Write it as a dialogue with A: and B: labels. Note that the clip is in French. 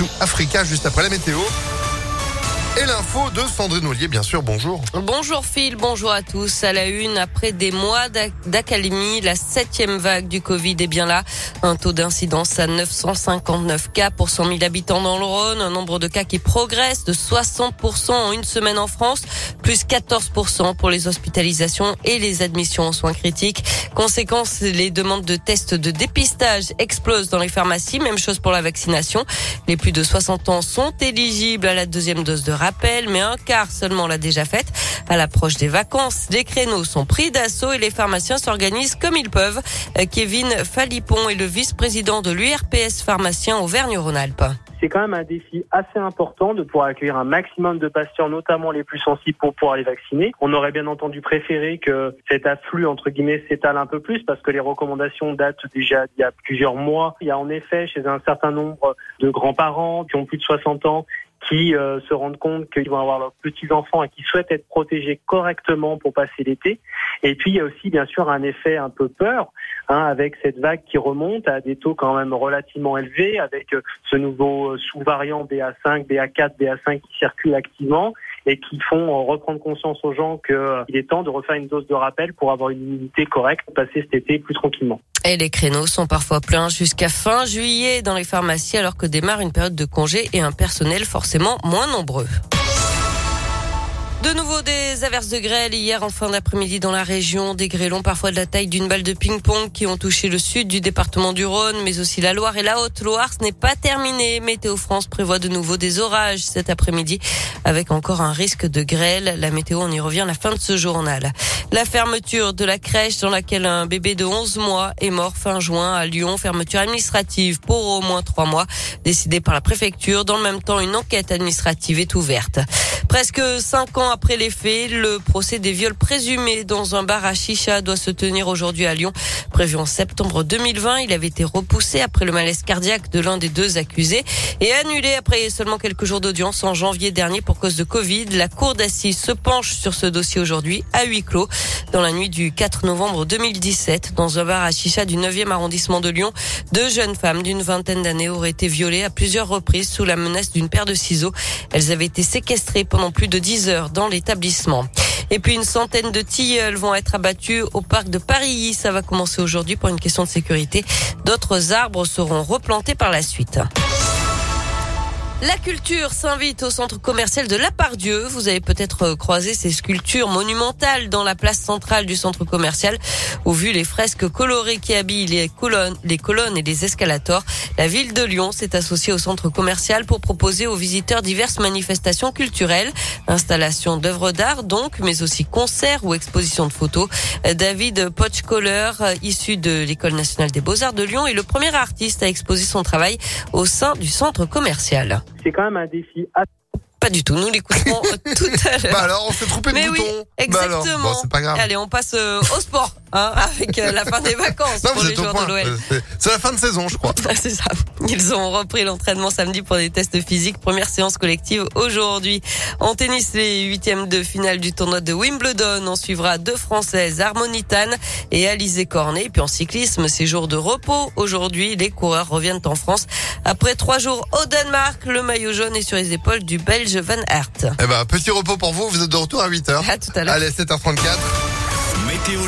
A: to Africa juste après la météo. Et l'info de Sandrine Ollier, bien sûr, bonjour.
B: Bonjour Phil, bonjour à tous. À la une, après des mois d'accalmie, la septième vague du Covid est bien là. Un taux d'incidence à 959 cas pour 100 000 habitants dans le Rhône. Un nombre de cas qui progresse de 60% en une semaine en France, plus 14% pour les hospitalisations et les admissions en soins critiques. Conséquence, les demandes de tests de dépistage explosent dans les pharmacies. Même chose pour la vaccination. Les plus de 60 ans sont éligibles à la deuxième dose de rappel, mais un quart seulement l'a déjà faite. À l'approche des vacances, les créneaux sont pris d'assaut et les pharmaciens s'organisent comme ils peuvent. Euh, Kevin Falipon est le vice-président de l'URPS pharmacien Auvergne-Rhône-Alpes
C: c'est quand même un défi assez important de pouvoir accueillir un maximum de patients, notamment les plus sensibles, pour pouvoir les vacciner. On aurait bien entendu préféré que cet afflux, entre guillemets, s'étale un peu plus parce que les recommandations datent déjà d'il y a plusieurs mois. Il y a en effet chez un certain nombre de grands-parents qui ont plus de 60 ans qui euh, se rendent compte qu'ils vont avoir leurs petits-enfants et qui souhaitent être protégés correctement pour passer l'été. Et puis, il y a aussi, bien sûr, un effet un peu peur, hein, avec cette vague qui remonte à des taux quand même relativement élevés, avec euh, ce nouveau euh, sous-variant BA5, BA4, BA5 qui circule activement et qui font reprendre conscience aux gens qu'il est temps de refaire une dose de rappel pour avoir une immunité correcte, passer cet été plus tranquillement.
B: Et les créneaux sont parfois pleins jusqu'à fin juillet dans les pharmacies alors que démarre une période de congé et un personnel forcément moins nombreux. De nouveau des averses de grêle hier en fin d'après-midi dans la région, des grêlons parfois de la taille d'une balle de ping-pong qui ont touché le sud du département du Rhône, mais aussi la Loire et la Haute-Loire. Ce n'est pas terminé. Météo France prévoit de nouveau des orages cet après-midi avec encore un risque de grêle. La météo, on y revient à la fin de ce journal. La fermeture de la crèche dans laquelle un bébé de 11 mois est mort fin juin à Lyon. Fermeture administrative pour au moins trois mois décidée par la préfecture. Dans le même temps, une enquête administrative est ouverte. Presque cinq ans après les faits, le procès des viols présumés dans un bar à Chicha doit se tenir aujourd'hui à Lyon. Prévu en septembre 2020, il avait été repoussé après le malaise cardiaque de l'un des deux accusés et annulé après seulement quelques jours d'audience en janvier dernier pour cause de Covid. La cour d'assises se penche sur ce dossier aujourd'hui à huis clos. Dans la nuit du 4 novembre 2017, dans un bar à Chicha du 9e arrondissement de Lyon, deux jeunes femmes d'une vingtaine d'années auraient été violées à plusieurs reprises sous la menace d'une paire de ciseaux. Elles avaient été séquestrées pendant plus de 10 heures l'établissement. Et puis une centaine de tilleuls vont être abattus au parc de Paris. Ça va commencer aujourd'hui pour une question de sécurité. D'autres arbres seront replantés par la suite. La culture s'invite au centre commercial de La Pardieu. Vous avez peut-être croisé ces sculptures monumentales dans la place centrale du centre commercial ou vu les fresques colorées qui habillent les colonnes, les colonnes et les escalators. La ville de Lyon s'est associée au centre commercial pour proposer aux visiteurs diverses manifestations culturelles, installations d'œuvres d'art donc, mais aussi concerts ou expositions de photos. David Pochkoller, issu de l'École nationale des beaux-arts de Lyon, est le premier artiste à exposer son travail au sein du centre commercial
C: c'est quand même un défi
B: pas du tout. Nous l'écouterons tout à l'heure.
A: Bah alors, on s'est trompé de
B: Mais
A: bouton.
B: oui, exactement.
A: Bah alors, bon, pas grave.
B: Allez, on passe euh, au sport hein, avec euh, la fin des vacances
A: non,
B: pour les joueurs de l'OL.
A: C'est la fin de saison, je crois.
B: c'est ça. Ils ont repris l'entraînement samedi pour des tests physiques. Première séance collective aujourd'hui. En tennis, les huitièmes de finale du tournoi de Wimbledon. On suivra deux Françaises, Harmonitane et Alizé Cornet. Et puis en cyclisme, c'est jour de repos. Aujourd'hui, les coureurs reviennent en France après trois jours au Danemark. Le maillot jaune est sur les épaules du Belge Van Aert.
A: Eh ben, petit repos pour vous. Vous êtes de retour à 8h.
B: À tout à l'heure.
A: Allez, 7h34.
D: Météo